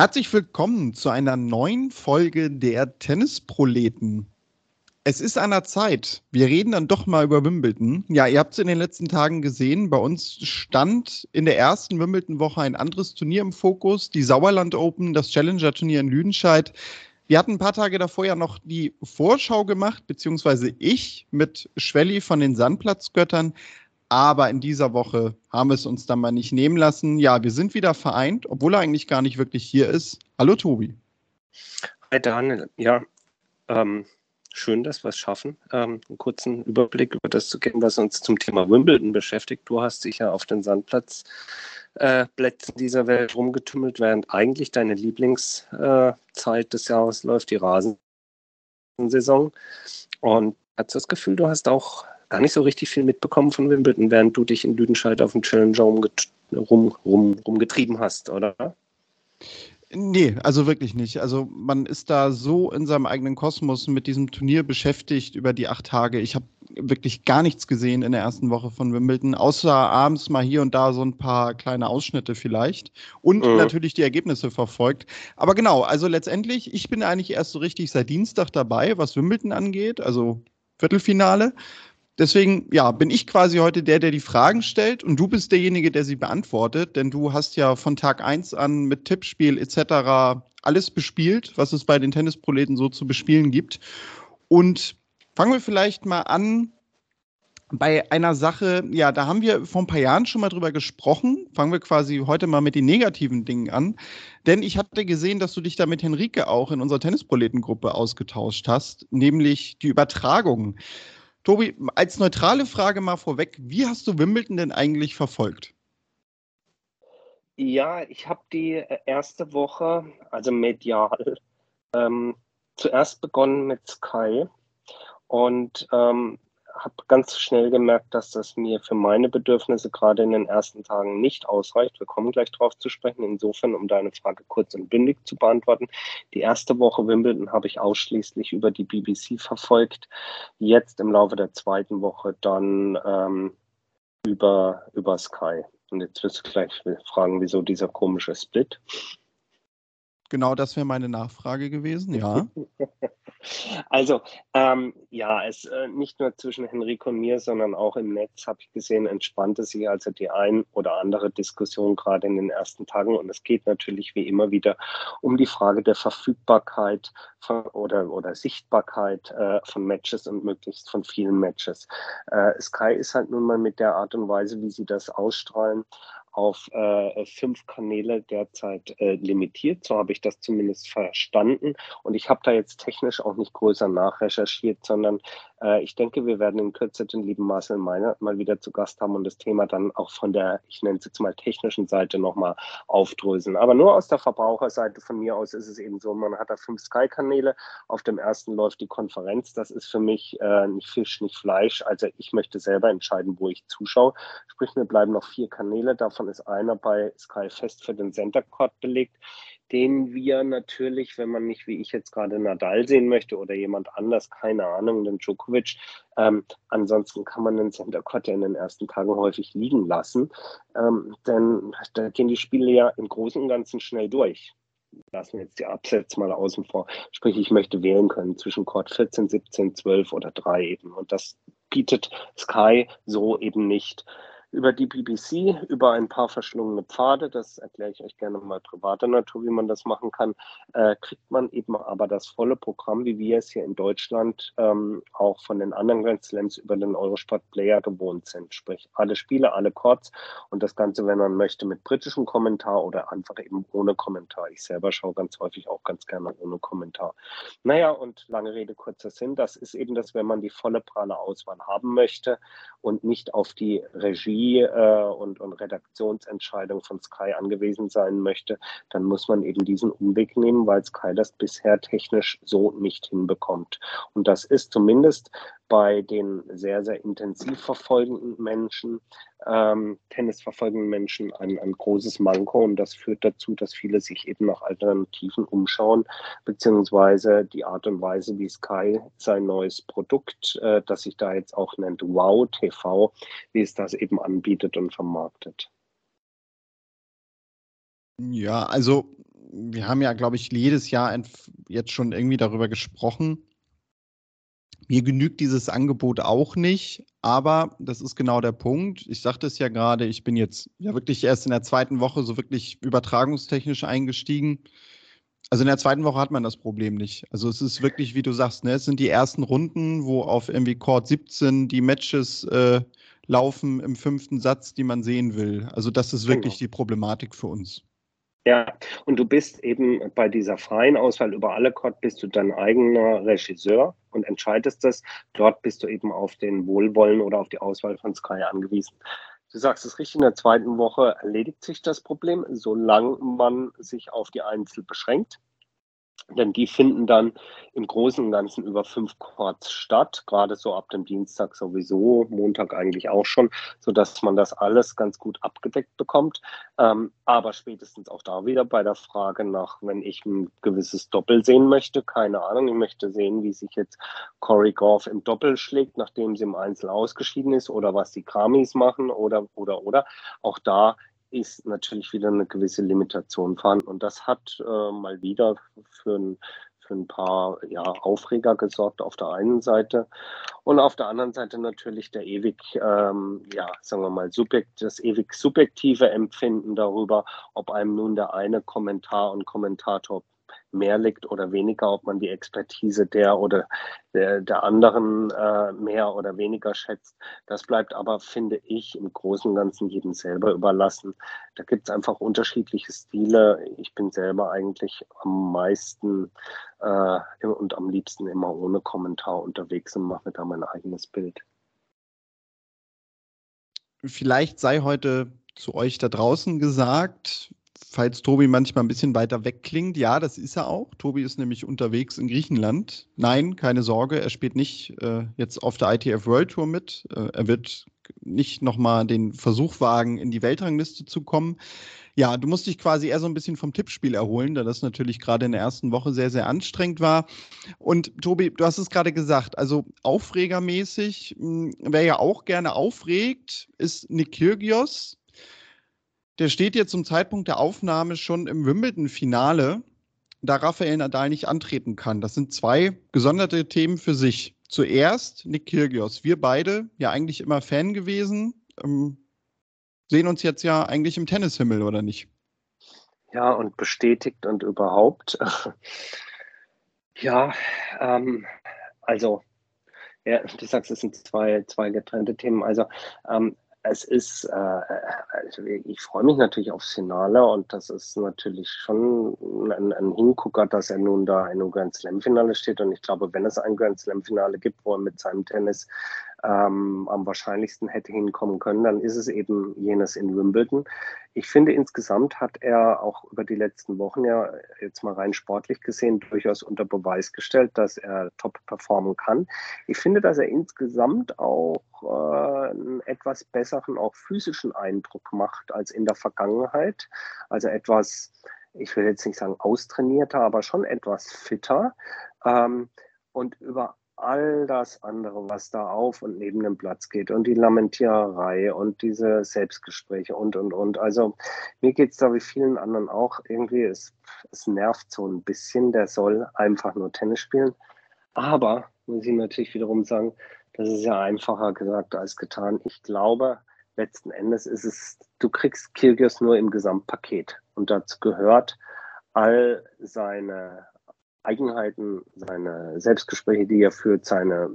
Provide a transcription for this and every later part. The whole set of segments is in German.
Herzlich willkommen zu einer neuen Folge der Tennisproleten. Es ist an der Zeit. Wir reden dann doch mal über Wimbledon. Ja, ihr habt es in den letzten Tagen gesehen. Bei uns stand in der ersten Wimbledon-Woche ein anderes Turnier im Fokus, die Sauerland Open, das Challenger-Turnier in Lüdenscheid. Wir hatten ein paar Tage davor ja noch die Vorschau gemacht, beziehungsweise ich mit Schwelli von den Sandplatzgöttern. Aber in dieser Woche haben wir es uns dann mal nicht nehmen lassen. Ja, wir sind wieder vereint, obwohl er eigentlich gar nicht wirklich hier ist. Hallo Tobi. Hi Daniel. Ja, ähm, schön, dass wir es schaffen, ähm, einen kurzen Überblick über das zu geben, was uns zum Thema Wimbledon beschäftigt. Du hast dich ja auf den Sandplatz äh, Plätzen dieser Welt rumgetümmelt, während eigentlich deine Lieblingszeit äh, des Jahres läuft, die Rasensaison. Und hast du das Gefühl, du hast auch gar nicht so richtig viel mitbekommen von Wimbledon, während du dich in Lüdenscheid auf dem Challenger rum, rum, rumgetrieben hast, oder? Nee, also wirklich nicht. Also man ist da so in seinem eigenen Kosmos mit diesem Turnier beschäftigt über die acht Tage. Ich habe wirklich gar nichts gesehen in der ersten Woche von Wimbledon, außer abends mal hier und da so ein paar kleine Ausschnitte vielleicht und mhm. natürlich die Ergebnisse verfolgt. Aber genau, also letztendlich, ich bin eigentlich erst so richtig seit Dienstag dabei, was Wimbledon angeht, also Viertelfinale. Deswegen, ja, bin ich quasi heute der, der die Fragen stellt und du bist derjenige, der sie beantwortet, denn du hast ja von Tag 1 an mit Tippspiel etc. alles bespielt, was es bei den Tennisproleten so zu bespielen gibt. Und fangen wir vielleicht mal an bei einer Sache, ja, da haben wir vor ein paar Jahren schon mal drüber gesprochen. Fangen wir quasi heute mal mit den negativen Dingen an. Denn ich hatte gesehen, dass du dich da mit Henrike auch in unserer Tennisproletengruppe ausgetauscht hast, nämlich die Übertragung. Tobi, als neutrale Frage mal vorweg, wie hast du Wimbledon denn eigentlich verfolgt? Ja, ich habe die äh, erste Woche, also medial, ähm, zuerst begonnen mit Sky und ähm, habe ganz schnell gemerkt, dass das mir für meine Bedürfnisse gerade in den ersten Tagen nicht ausreicht. Wir kommen gleich darauf zu sprechen. Insofern, um deine Frage kurz und bündig zu beantworten. Die erste Woche Wimbledon habe ich ausschließlich über die BBC verfolgt. Jetzt im Laufe der zweiten Woche dann ähm, über, über Sky. Und jetzt wirst du gleich fragen, wieso dieser komische Split. Genau das wäre meine Nachfrage gewesen, ja. Also, ähm, ja, es äh, nicht nur zwischen Henrik und mir, sondern auch im Netz habe ich gesehen, entspannte sich also die ein oder andere Diskussion gerade in den ersten Tagen. Und es geht natürlich wie immer wieder um die Frage der Verfügbarkeit von, oder, oder Sichtbarkeit äh, von Matches und möglichst von vielen Matches. Äh, Sky ist halt nun mal mit der Art und Weise, wie sie das ausstrahlen, auf äh, fünf Kanäle derzeit äh, limitiert. So habe ich das zumindest verstanden. Und ich habe da jetzt technisch auch nicht größer nachrecherchiert, sondern ich denke, wir werden in Kürze den lieben Marcel Meiner mal wieder zu Gast haben und das Thema dann auch von der, ich nenne es jetzt mal technischen Seite nochmal aufdröseln. Aber nur aus der Verbraucherseite von mir aus ist es eben so, man hat da fünf Sky-Kanäle. Auf dem ersten läuft die Konferenz. Das ist für mich äh, nicht Fisch, nicht Fleisch. Also ich möchte selber entscheiden, wo ich zuschaue. Sprich, mir bleiben noch vier Kanäle. Davon ist einer bei Sky Fest für den Center Court belegt den wir natürlich, wenn man nicht wie ich jetzt gerade Nadal sehen möchte oder jemand anders, keine Ahnung, den Djokovic, ähm, ansonsten kann man den Center Court ja in den ersten Tagen häufig liegen lassen, ähm, denn da gehen die Spiele ja im Großen und Ganzen schnell durch. Lassen wir jetzt die Absätze mal außen vor. Sprich, ich möchte wählen können zwischen Court 14, 17, 12 oder 3 eben. Und das bietet Sky so eben nicht über die BBC, über ein paar verschlungene Pfade, das erkläre ich euch gerne mal privater Natur, wie man das machen kann, äh, kriegt man eben aber das volle Programm, wie wir es hier in Deutschland ähm, auch von den anderen Grand Slams über den Eurosport Player gewohnt sind. Sprich, alle Spiele, alle Chords und das Ganze, wenn man möchte, mit britischem Kommentar oder einfach eben ohne Kommentar. Ich selber schaue ganz häufig auch ganz gerne ohne Kommentar. Naja, und lange Rede, kurzer Sinn, das ist eben das, wenn man die volle pralle Auswahl haben möchte und nicht auf die Regie Regie äh, und, und Redaktionsentscheidung von Sky angewiesen sein möchte, dann muss man eben diesen Umweg nehmen, weil Sky das bisher technisch so nicht hinbekommt. Und das ist zumindest bei den sehr, sehr intensiv verfolgenden Menschen, ähm, Tennis Menschen ein, ein großes Manko und das führt dazu, dass viele sich eben nach Alternativen umschauen, beziehungsweise die Art und Weise, wie Sky sein neues Produkt, äh, das sich da jetzt auch nennt, Wow TV, wie es das eben anbietet und vermarktet. Ja, also wir haben ja, glaube ich, jedes Jahr jetzt schon irgendwie darüber gesprochen. Mir genügt dieses Angebot auch nicht, aber das ist genau der Punkt. Ich sagte es ja gerade, ich bin jetzt ja wirklich erst in der zweiten Woche so wirklich übertragungstechnisch eingestiegen. Also in der zweiten Woche hat man das Problem nicht. Also es ist wirklich, wie du sagst, ne, es sind die ersten Runden, wo auf irgendwie Court 17 die Matches äh, laufen im fünften Satz, die man sehen will. Also das ist wirklich genau. die Problematik für uns. Ja, und du bist eben bei dieser freien Auswahl über alle Court bist du dein eigener Regisseur und entscheidest das. Dort bist du eben auf den Wohlwollen oder auf die Auswahl von Sky angewiesen. Du sagst es richtig, in der zweiten Woche erledigt sich das Problem, solange man sich auf die Einzel beschränkt. Denn die finden dann im Großen und Ganzen über fünf Quarts statt, gerade so ab dem Dienstag sowieso, Montag eigentlich auch schon, sodass man das alles ganz gut abgedeckt bekommt. Ähm, aber spätestens auch da wieder bei der Frage nach, wenn ich ein gewisses Doppel sehen möchte, keine Ahnung, ich möchte sehen, wie sich jetzt Corey Goff im Doppel schlägt, nachdem sie im Einzel ausgeschieden ist oder was die Kramis machen oder, oder, oder. Auch da ist natürlich wieder eine gewisse Limitation vorhanden. Und das hat äh, mal wieder für ein, für ein paar ja, Aufreger gesorgt auf der einen Seite. Und auf der anderen Seite natürlich der ewig, ähm, ja, sagen wir mal, subjekt, das ewig subjektive Empfinden darüber, ob einem nun der eine Kommentar und Kommentator mehr liegt oder weniger, ob man die Expertise der oder der, der anderen äh, mehr oder weniger schätzt. Das bleibt aber, finde ich, im Großen und Ganzen jedem selber überlassen. Da gibt es einfach unterschiedliche Stile. Ich bin selber eigentlich am meisten äh, und am liebsten immer ohne Kommentar unterwegs und mache mir da mein eigenes Bild. Vielleicht sei heute zu euch da draußen gesagt, falls Tobi manchmal ein bisschen weiter weg klingt, ja, das ist er auch. Tobi ist nämlich unterwegs in Griechenland. Nein, keine Sorge, er spielt nicht äh, jetzt auf der ITF World Tour mit. Äh, er wird nicht nochmal den Versuch wagen, in die Weltrangliste zu kommen. Ja, du musst dich quasi eher so ein bisschen vom Tippspiel erholen, da das natürlich gerade in der ersten Woche sehr, sehr anstrengend war. Und Tobi, du hast es gerade gesagt, also aufregermäßig, hm, wer ja auch gerne aufregt, ist Nick Kyrgios der steht jetzt zum Zeitpunkt der Aufnahme schon im Wimbledon-Finale, da Rafael Nadal nicht antreten kann. Das sind zwei gesonderte Themen für sich. Zuerst Nick Kyrgios. Wir beide ja eigentlich immer Fan gewesen, ähm, sehen uns jetzt ja eigentlich im Tennishimmel, oder nicht? Ja, und bestätigt und überhaupt. ja, ähm, also, ja, du sagst, es sind zwei, zwei getrennte Themen. Also, ähm, es ist, äh, also ich freue mich natürlich aufs Finale und das ist natürlich schon ein, ein, Hingucker, dass er nun da in einem Grand Slam Finale steht. Und ich glaube, wenn es ein Grand Slam Finale gibt, wo er mit seinem Tennis ähm, am wahrscheinlichsten hätte hinkommen können, dann ist es eben jenes in Wimbledon. Ich finde, insgesamt hat er auch über die letzten Wochen ja jetzt mal rein sportlich gesehen durchaus unter Beweis gestellt, dass er top performen kann. Ich finde, dass er insgesamt auch äh, einen etwas besseren, auch physischen Eindruck macht als in der Vergangenheit. Also etwas, ich will jetzt nicht sagen austrainierter, aber schon etwas fitter. Ähm, und über all das andere, was da auf und neben dem Platz geht und die Lamentiererei und diese Selbstgespräche und, und, und. Also mir geht es da wie vielen anderen auch irgendwie, es, es nervt so ein bisschen, der soll einfach nur Tennis spielen. Aber, muss ich natürlich wiederum sagen, das ist ja einfacher gesagt als getan. Ich glaube, letzten Endes ist es, du kriegst Kirgios nur im Gesamtpaket und dazu gehört all seine Eigenheiten, seine Selbstgespräche, die er führt, seine,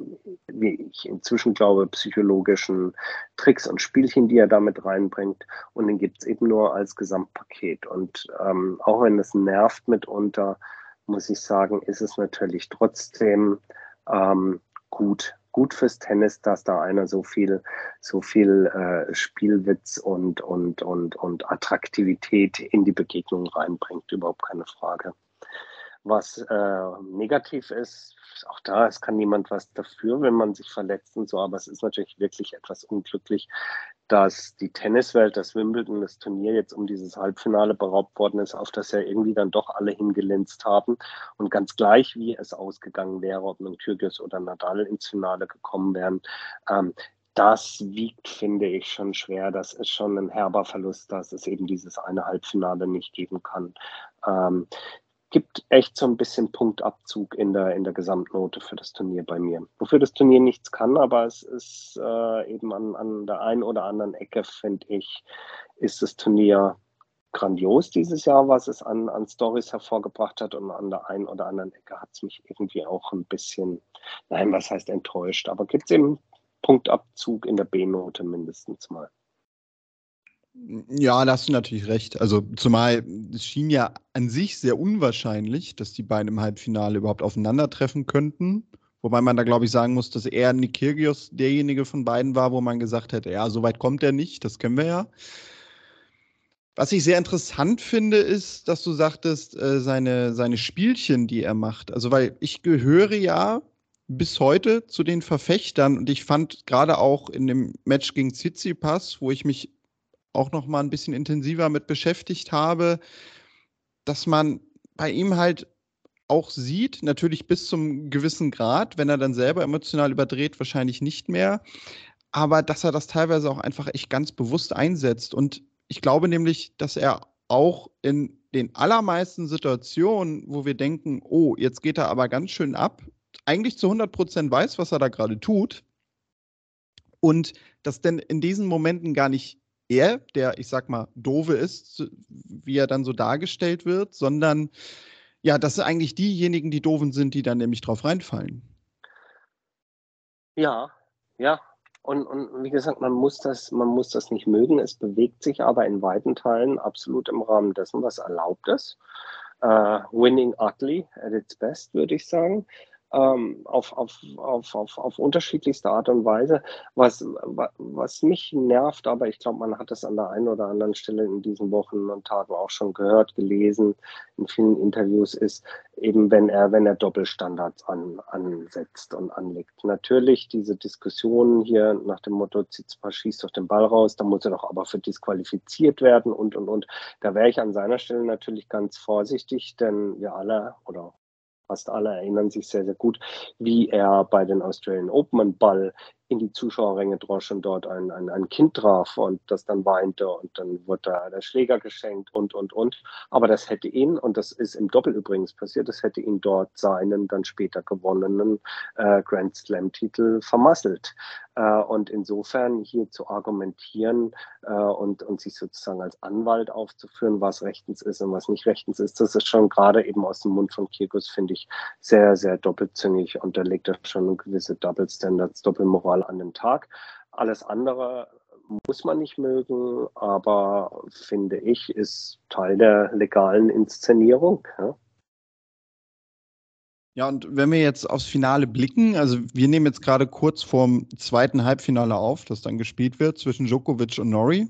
wie ich inzwischen glaube, psychologischen Tricks und Spielchen, die er damit reinbringt. Und den gibt es eben nur als Gesamtpaket. Und ähm, auch wenn es nervt mitunter, muss ich sagen, ist es natürlich trotzdem ähm, gut, gut fürs Tennis, dass da einer so viel, so viel äh, Spielwitz und, und, und, und Attraktivität in die Begegnung reinbringt. Überhaupt keine Frage was äh, negativ ist. Auch da, es kann niemand was dafür, wenn man sich verletzt und so, aber es ist natürlich wirklich etwas unglücklich, dass die Tenniswelt, das Wimbledon, das Turnier jetzt um dieses Halbfinale beraubt worden ist, auf das ja irgendwie dann doch alle hingelinst haben. Und ganz gleich, wie es ausgegangen wäre, ob nun Kyrgios oder Nadal ins Finale gekommen wären, ähm, das wiegt, finde ich, schon schwer. Das ist schon ein herber Verlust, dass es eben dieses eine Halbfinale nicht geben kann. ähm, gibt echt so ein bisschen Punktabzug in der, in der Gesamtnote für das Turnier bei mir. Wofür das Turnier nichts kann, aber es ist äh, eben an, an der einen oder anderen Ecke, finde ich, ist das Turnier grandios dieses Jahr, was es an, an Stories hervorgebracht hat. Und an der einen oder anderen Ecke hat es mich irgendwie auch ein bisschen, nein, was heißt enttäuscht, aber gibt es eben Punktabzug in der B-Note mindestens mal. Ja, da hast du natürlich recht. Also zumal es schien ja an sich sehr unwahrscheinlich, dass die beiden im Halbfinale überhaupt aufeinandertreffen könnten. Wobei man da, glaube ich, sagen muss, dass eher Nick Kyrgios derjenige von beiden war, wo man gesagt hätte, ja, so weit kommt er nicht, das kennen wir ja. Was ich sehr interessant finde, ist, dass du sagtest, äh, seine, seine Spielchen, die er macht. Also, weil ich gehöre ja bis heute zu den Verfechtern und ich fand gerade auch in dem Match gegen Tsitsipas, wo ich mich auch noch mal ein bisschen intensiver mit beschäftigt habe, dass man bei ihm halt auch sieht, natürlich bis zum gewissen Grad, wenn er dann selber emotional überdreht, wahrscheinlich nicht mehr, aber dass er das teilweise auch einfach echt ganz bewusst einsetzt. Und ich glaube nämlich, dass er auch in den allermeisten Situationen, wo wir denken, oh, jetzt geht er aber ganz schön ab, eigentlich zu 100 Prozent weiß, was er da gerade tut. Und dass denn in diesen Momenten gar nicht er, der, ich sag mal, doofe ist, wie er dann so dargestellt wird, sondern ja, dass eigentlich diejenigen, die doofen sind, die dann nämlich drauf reinfallen. Ja, ja. Und, und wie gesagt, man muss, das, man muss das nicht mögen. Es bewegt sich aber in weiten Teilen absolut im Rahmen dessen, was erlaubt ist. Uh, winning ugly at its best, würde ich sagen ähm, auf, auf, auf, auf, auf unterschiedlichste Art und Weise. Was, was mich nervt, aber ich glaube, man hat es an der einen oder anderen Stelle in diesen Wochen und Tagen auch schon gehört, gelesen, in vielen Interviews, ist eben, wenn er, wenn er Doppelstandards an, ansetzt und anlegt. Natürlich diese Diskussionen hier nach dem Motto, Tsitsipas schießt doch den Ball raus, da muss er doch aber für disqualifiziert werden und, und, und. Da wäre ich an seiner Stelle natürlich ganz vorsichtig, denn wir alle oder fast alle erinnern sich sehr, sehr gut, wie er bei den Australian Open einen Ball in die Zuschauerränge drosch und dort ein, ein, ein Kind traf und das dann weinte und dann wurde da der Schläger geschenkt und, und, und. Aber das hätte ihn, und das ist im Doppel übrigens passiert, das hätte ihn dort seinen dann später gewonnenen äh, Grand Slam-Titel vermasselt. Äh, und insofern hier zu argumentieren äh, und, und sich sozusagen als Anwalt aufzuführen, was rechtens ist und was nicht rechtens ist, das ist schon gerade eben aus dem Mund von Kirkus, finde ich, sehr, sehr doppelzüngig und da legt er schon gewisse Double Standards, Doppelmoral an den Tag. Alles andere muss man nicht mögen, aber finde ich, ist Teil der legalen Inszenierung. Ja? Ja, und wenn wir jetzt aufs Finale blicken, also wir nehmen jetzt gerade kurz vorm zweiten Halbfinale auf, das dann gespielt wird zwischen Djokovic und Nori.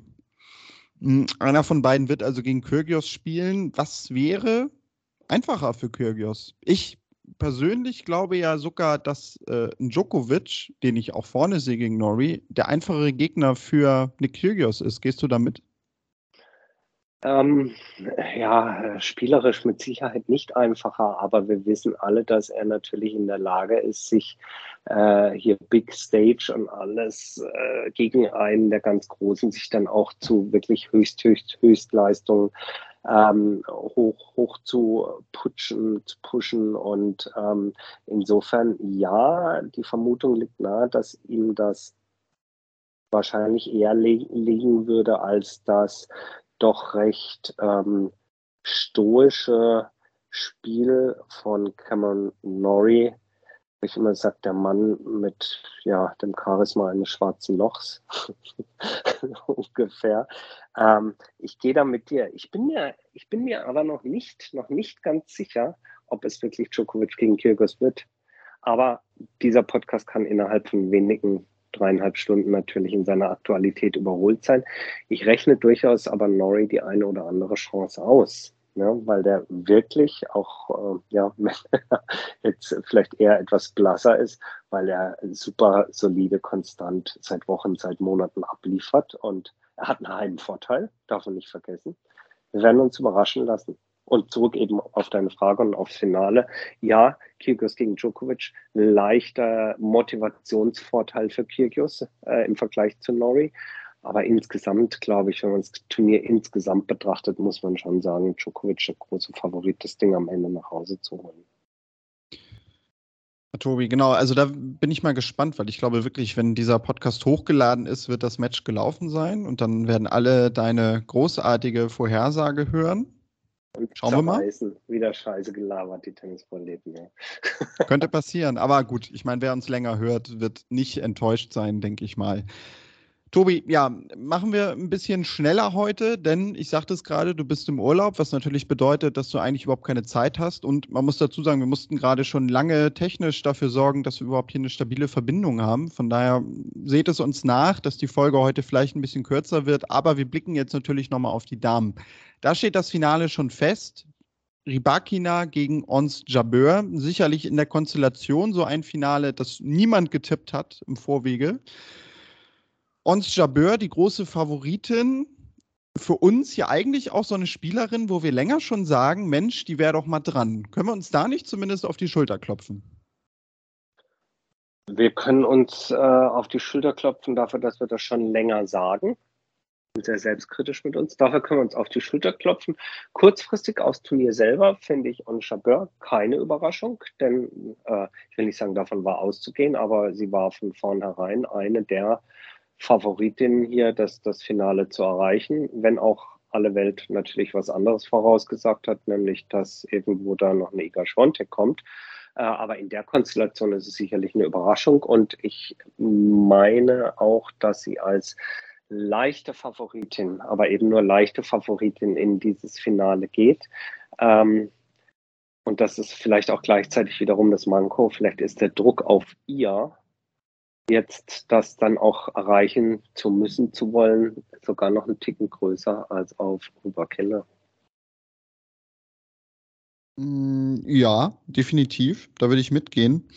Hm, einer von beiden wird also gegen Kyrgios spielen. Was wäre einfacher für Kyrgios? Ich persönlich glaube ja sogar, dass äh, Djokovic, den ich auch vorne sehe gegen Nori, der einfachere Gegner für Nick Kyrgios ist. Gehst du damit? Ähm, ja, spielerisch mit Sicherheit nicht einfacher, aber wir wissen alle, dass er natürlich in der Lage ist, sich äh, hier Big Stage und alles äh, gegen einen der ganz Großen sich dann auch zu wirklich höchst, höchst, Höchstleistungen ähm, hoch, hoch zu putschen, zu pushen. Und ähm, insofern, ja, die Vermutung liegt nahe, dass ihm das wahrscheinlich eher liegen würde als das doch recht ähm, stoische Spiel von Cameron Norrie, ich immer sage, der Mann mit ja, dem Charisma eines schwarzen Lochs ungefähr. Ähm, ich gehe da mit dir. Ich bin mir, ich bin mir aber noch nicht, noch nicht ganz sicher, ob es wirklich Djokovic gegen Kyrgios wird. Aber dieser Podcast kann innerhalb von wenigen dreieinhalb Stunden natürlich in seiner Aktualität überholt sein. Ich rechne durchaus aber Nori die eine oder andere Chance aus. Ne, weil der wirklich auch, äh, ja, jetzt vielleicht eher etwas blasser ist, weil er super solide, konstant seit Wochen, seit Monaten abliefert und er hat einen Heimvorteil, darf man nicht vergessen. Wir werden uns überraschen lassen. Und zurück eben auf deine Frage und aufs Finale. Ja, Kyrgios gegen Djokovic, leichter Motivationsvorteil für Kyrgios äh, im Vergleich zu Nori. Aber insgesamt, glaube ich, wenn man das Turnier insgesamt betrachtet, muss man schon sagen, Djokovic der große Favorit, das Ding am Ende nach Hause zu holen. Tobi, genau, also da bin ich mal gespannt, weil ich glaube wirklich, wenn dieser Podcast hochgeladen ist, wird das Match gelaufen sein und dann werden alle deine großartige Vorhersage hören. Und Schauen wir mal. Wieder scheiße gelabert, die Tennisproleten. Ja. Könnte passieren, aber gut, ich meine, wer uns länger hört, wird nicht enttäuscht sein, denke ich mal. Tobi, ja, machen wir ein bisschen schneller heute, denn ich sagte es gerade, du bist im Urlaub, was natürlich bedeutet, dass du eigentlich überhaupt keine Zeit hast. Und man muss dazu sagen, wir mussten gerade schon lange technisch dafür sorgen, dass wir überhaupt hier eine stabile Verbindung haben. Von daher seht es uns nach, dass die Folge heute vielleicht ein bisschen kürzer wird, aber wir blicken jetzt natürlich nochmal auf die Damen. Da steht das Finale schon fest. Ribakina gegen Ons Jabeur. Sicherlich in der Konstellation so ein Finale, das niemand getippt hat im Vorwege. Ons Jabeur, die große Favoritin, für uns ja eigentlich auch so eine Spielerin, wo wir länger schon sagen, Mensch, die wäre doch mal dran. Können wir uns da nicht zumindest auf die Schulter klopfen? Wir können uns äh, auf die Schulter klopfen dafür, dass wir das schon länger sagen. Sehr selbstkritisch mit uns. Dafür können wir uns auf die Schulter klopfen. Kurzfristig aufs Turnier selber finde ich On Chabeur keine Überraschung, denn äh, ich will nicht sagen, davon war auszugehen, aber sie war von vornherein eine der Favoritin hier, das, das Finale zu erreichen, wenn auch alle Welt natürlich was anderes vorausgesagt hat, nämlich dass irgendwo da noch eine Iga Schwontek kommt. Äh, aber in der Konstellation ist es sicherlich eine Überraschung und ich meine auch, dass sie als leichte Favoritin, aber eben nur leichte Favoritin in dieses Finale geht. Ähm, und das ist vielleicht auch gleichzeitig wiederum das Manko. Vielleicht ist der Druck auf ihr jetzt das dann auch erreichen zu müssen, zu wollen, sogar noch einen Ticken größer als auf Oberkeller. Mm, ja, definitiv. Da würde ich mitgehen.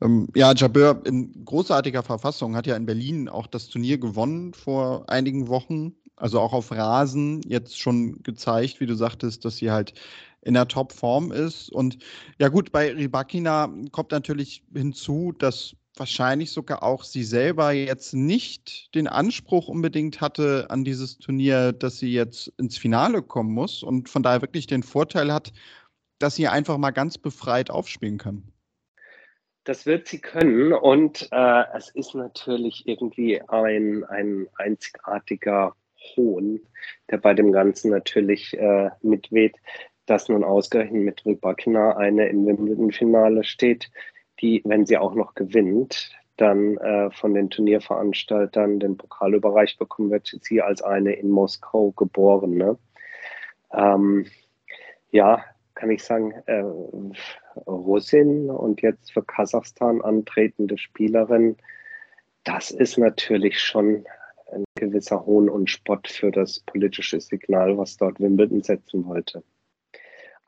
Ähm, ja, Jabeur in großartiger Verfassung hat ja in Berlin auch das Turnier gewonnen vor einigen Wochen. Also auch auf Rasen jetzt schon gezeigt, wie du sagtest, dass sie halt in der Top-Form ist. Und ja gut, bei Ribakina kommt natürlich hinzu, dass wahrscheinlich sogar auch sie selber jetzt nicht den Anspruch unbedingt hatte an dieses Turnier, dass sie jetzt ins Finale kommen muss und von daher wirklich den Vorteil hat, dass sie einfach mal ganz befreit aufspielen kann. Das wird sie können und äh, es ist natürlich irgendwie ein, ein einzigartiger Hohn, der bei dem Ganzen natürlich äh, mitweht, dass nun ausgerechnet mit Rybakina eine im Wimbledon-Finale steht, die, wenn sie auch noch gewinnt, dann äh, von den Turnierveranstaltern den Pokal überreicht bekommen wird, sie als eine in Moskau geborene. Ähm, ja, kann ich sagen, äh, Russin und jetzt für Kasachstan antretende Spielerin, das ist natürlich schon ein gewisser Hohn und Spott für das politische Signal, was dort Wimbledon setzen wollte.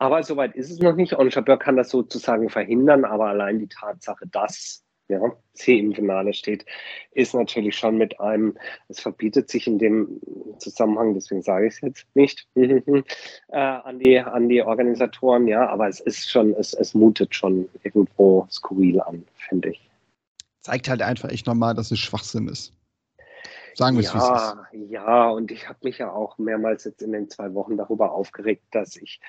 Aber soweit ist es noch nicht. Und Chabeur kann das sozusagen verhindern, aber allein die Tatsache, dass ja, sie im Finale steht, ist natürlich schon mit einem, es verbietet sich in dem Zusammenhang, deswegen sage ich es jetzt nicht, äh, an, die, an die Organisatoren, ja, aber es ist schon, es, es mutet schon irgendwo skurril an, finde ich. Zeigt halt einfach echt nochmal, dass es Schwachsinn ist. Sagen wir es, ja, wie es ist. Ja, und ich habe mich ja auch mehrmals jetzt in den zwei Wochen darüber aufgeregt, dass ich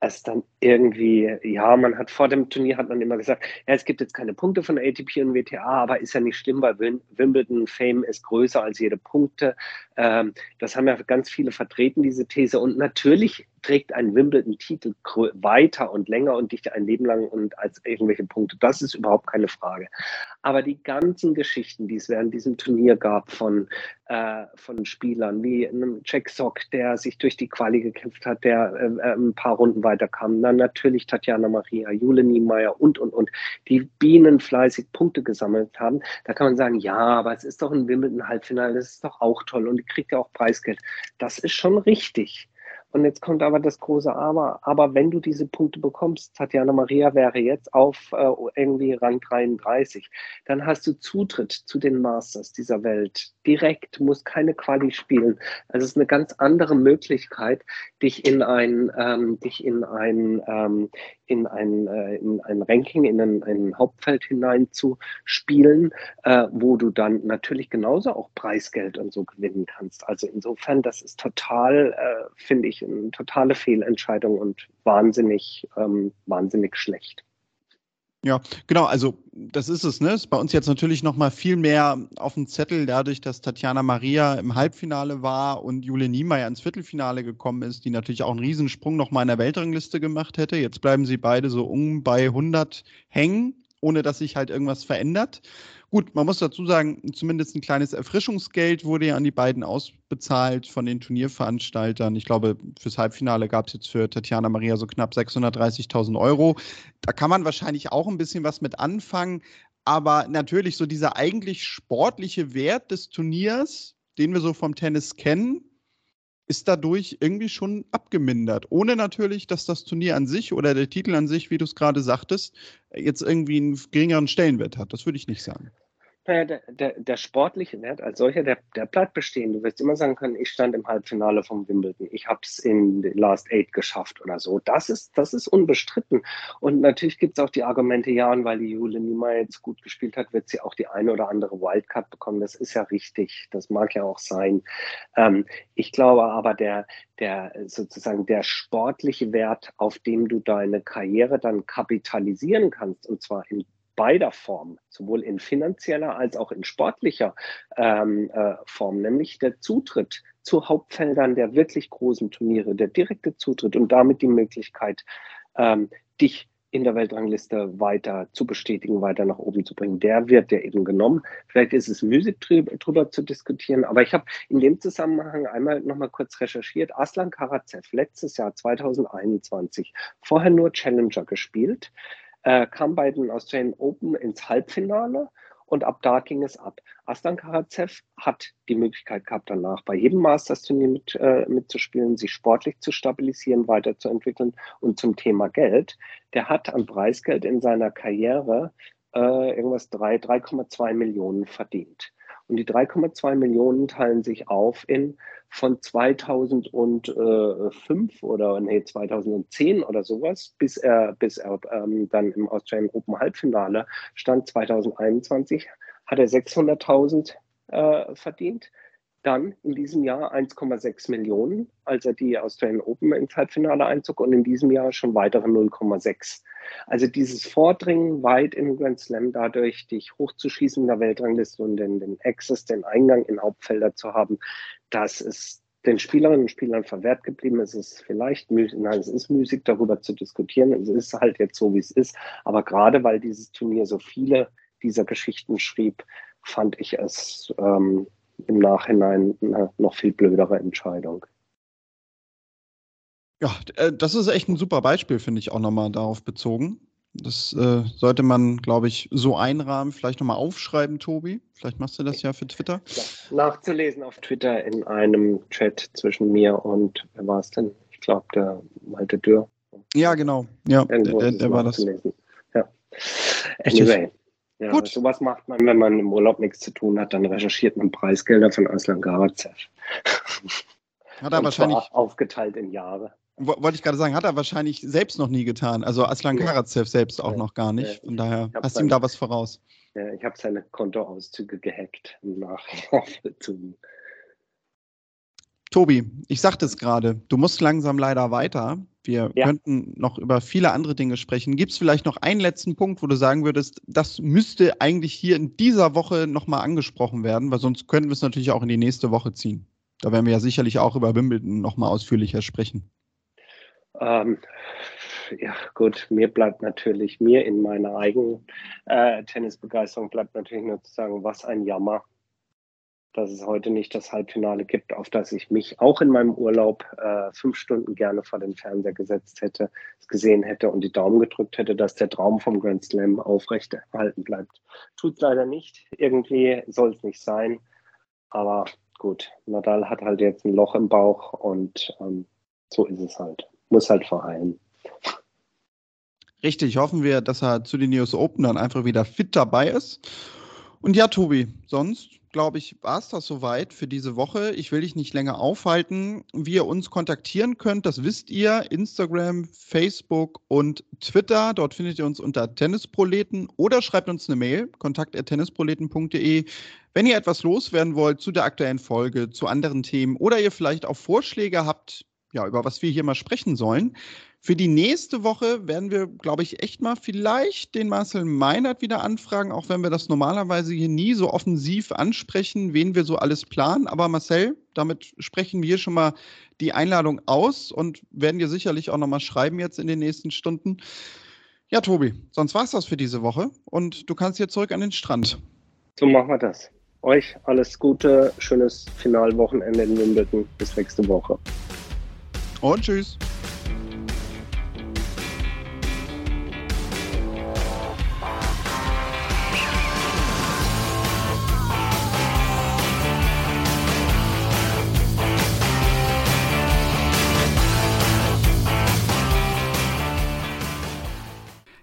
es dann irgendwie, ja, man hat vor dem Turnier hat man immer gesagt, ja, es gibt jetzt keine Punkte von ATP und WTA, aber ist ja nicht schlimm, weil Wimbledon Fame ist größer als jede Punkte. Ähm, das haben ja ganz viele vertreten, diese These. Und natürlich trägt ein Wimbledon-Titel weiter und länger und dich ein Leben lang und als irgendwelche Punkte. Das ist überhaupt keine Frage. Aber die ganzen Geschichten, die es während diesem Turnier gab von, äh, von Spielern wie einem Jack Sock, der sich durch die Quali gekämpft hat, der äh, äh ein paar Runden weiterkam, dann natürlich Tatjana Maria, Jule Niemeyer und, und, und, die Bienen fleißig Punkte gesammelt haben. Da kann man sagen, ja, aber es ist doch ein Wimbledon-Halbfinale, das ist doch auch toll und die kriegt ja auch Preisgeld. Das ist schon richtig. Und jetzt kommt aber das große Aber. Aber wenn du diese Punkte bekommst, Tatjana Maria wäre jetzt auf äh, irgendwie Rang 33, dann hast du Zutritt zu den Masters dieser Welt. Direkt, musst keine Quali spielen. Also es ist eine ganz andere Möglichkeit, dich in ein, ähm, dich in ein, ähm, in ein, äh, in ein Ranking, in ein, ein Hauptfeld hinein zu spielen, äh, wo du dann natürlich genauso auch Preisgeld und so gewinnen kannst. Also insofern, das ist total, äh, finde ich, eine totale Fehlentscheidung und wahnsinnig, ähm, wahnsinnig schlecht. Ja, genau, also das ist es, ne? Ist bei uns jetzt natürlich nochmal viel mehr auf dem Zettel, dadurch, dass Tatjana Maria im Halbfinale war und Jule Niemeyer ins Viertelfinale gekommen ist, die natürlich auch einen Riesensprung nochmal in der Weltrangliste gemacht hätte. Jetzt bleiben sie beide so um bei 100 hängen, ohne dass sich halt irgendwas verändert. Gut, man muss dazu sagen, zumindest ein kleines Erfrischungsgeld wurde ja an die beiden ausbezahlt von den Turnierveranstaltern. Ich glaube, fürs Halbfinale gab es jetzt für Tatjana Maria so knapp 630.000 Euro. Da kann man wahrscheinlich auch ein bisschen was mit anfangen. Aber natürlich so dieser eigentlich sportliche Wert des Turniers, den wir so vom Tennis kennen, ist dadurch irgendwie schon abgemindert. Ohne natürlich, dass das Turnier an sich oder der Titel an sich, wie du es gerade sagtest, jetzt irgendwie einen geringeren Stellenwert hat. Das würde ich nicht sagen. Naja, der, der, der, sportliche Wert als solcher, der, der bleibt bestehen. Du wirst immer sagen können, ich stand im Halbfinale vom Wimbledon, ich habe es in den Last Eight geschafft oder so. Das ist, das ist unbestritten. Und natürlich gibt es auch die Argumente, ja, und weil die Jule Niemeyer jetzt gut gespielt hat, wird sie auch die eine oder andere Wildcard bekommen. Das ist ja richtig, das mag ja auch sein. Ähm, ich glaube aber, der, der sozusagen der sportliche Wert, auf dem du deine Karriere dann kapitalisieren kannst, und zwar in beider Form, sowohl in finanzieller als auch in sportlicher ähm, äh, Form, nämlich der Zutritt zu Hauptfeldern der wirklich großen Turniere, der direkte Zutritt und damit die Möglichkeit, ähm, dich in der Weltrangliste weiter zu bestätigen, weiter nach oben zu bringen. Der wird ja eben genommen. Vielleicht ist es müßig drüber zu diskutieren, aber ich habe in dem Zusammenhang einmal noch mal kurz recherchiert. Aslan Karatsev, letztes Jahr 2021, vorher nur Challenger gespielt, äh, kam bei den Australian Open ins Halbfinale und ab da ging es ab. Aslan Karatsev hat die Möglichkeit gehabt, danach bei jedem Masters-Turnier mit, äh, mitzuspielen, sich sportlich zu stabilisieren, weiterzuentwickeln. Und zum Thema Geld, der hat an Preisgeld in seiner Karriere äh, irgendwas 3,2 Millionen verdient. Und die 3,2 Millionen teilen sich auf in von 2005 oder nee, 2010 oder sowas, bis er, bis er ähm, dann im Australian Open Halbfinale stand, 2021, hat er 600.000 äh, verdient. Dann in diesem Jahr 1,6 Millionen, als er die Australian Open ins Halbfinale einzog und in diesem Jahr schon weitere 0,6. Also dieses Vordringen weit in Grand Slam dadurch, dich hochzuschießen in der Weltrangliste und den, den Access, den Eingang in Hauptfelder zu haben, das ist den Spielerinnen und Spielern verwehrt geblieben. Es ist vielleicht müßig, nein, es ist müßig, darüber zu diskutieren. Es ist halt jetzt so, wie es ist. Aber gerade weil dieses Turnier so viele dieser Geschichten schrieb, fand ich es ähm, im Nachhinein eine noch viel blödere Entscheidung. Ja, äh, das ist echt ein super Beispiel, finde ich auch nochmal darauf bezogen. Das äh, sollte man, glaube ich, so einrahmen, vielleicht nochmal aufschreiben, Tobi. Vielleicht machst du das ja für Twitter. Ja, nachzulesen auf Twitter in einem Chat zwischen mir und, wer war es denn? Ich glaube, der Malte Dürr. Ja, genau. Ja, Irgendwo der, der, der war das. Ja. Anyway. Ja, Gut. sowas macht man, wenn man im Urlaub nichts zu tun hat, dann recherchiert man Preisgelder von Aslan Garazev. Hat er wahrscheinlich aufgeteilt in Jahre. Wollte ich gerade sagen, hat er wahrscheinlich selbst noch nie getan. Also Aslan Karazev selbst auch noch gar nicht. Von daher hast du ihm da was voraus. Ja, ich habe seine Kontoauszüge gehackt nach Tobi, ich sagte es gerade, du musst langsam leider weiter. Wir ja. könnten noch über viele andere Dinge sprechen. Gibt es vielleicht noch einen letzten Punkt, wo du sagen würdest, das müsste eigentlich hier in dieser Woche nochmal angesprochen werden, weil sonst könnten wir es natürlich auch in die nächste Woche ziehen. Da werden wir ja sicherlich auch über Wimbledon nochmal ausführlicher sprechen. Ähm, ja, gut, mir bleibt natürlich, mir in meiner eigenen äh, Tennisbegeisterung bleibt natürlich nur zu sagen, was ein Jammer, dass es heute nicht das Halbfinale gibt, auf das ich mich auch in meinem Urlaub äh, fünf Stunden gerne vor den Fernseher gesetzt hätte, es gesehen hätte und die Daumen gedrückt hätte, dass der Traum vom Grand Slam aufrechterhalten bleibt. Tut leider nicht. Irgendwie soll es nicht sein. Aber gut, Nadal hat halt jetzt ein Loch im Bauch und ähm, so ist es halt muss halt verheilen. Richtig, hoffen wir, dass er zu den News Open dann einfach wieder fit dabei ist. Und ja, Tobi, sonst glaube ich, war es das soweit für diese Woche. Ich will dich nicht länger aufhalten. Wie ihr uns kontaktieren könnt, das wisst ihr. Instagram, Facebook und Twitter. Dort findet ihr uns unter Tennisproleten oder schreibt uns eine Mail, kontakt.tennisproleten.de. Wenn ihr etwas loswerden wollt zu der aktuellen Folge, zu anderen Themen oder ihr vielleicht auch Vorschläge habt, ja, über was wir hier mal sprechen sollen. Für die nächste Woche werden wir, glaube ich, echt mal vielleicht den Marcel Meinert wieder anfragen, auch wenn wir das normalerweise hier nie so offensiv ansprechen, wen wir so alles planen. Aber Marcel, damit sprechen wir schon mal die Einladung aus und werden dir sicherlich auch noch mal schreiben jetzt in den nächsten Stunden. Ja, Tobi, sonst war es das für diese Woche und du kannst jetzt zurück an den Strand. So machen wir das. Euch alles Gute, schönes Finalwochenende in Wimbledon. Bis nächste Woche und tschüss.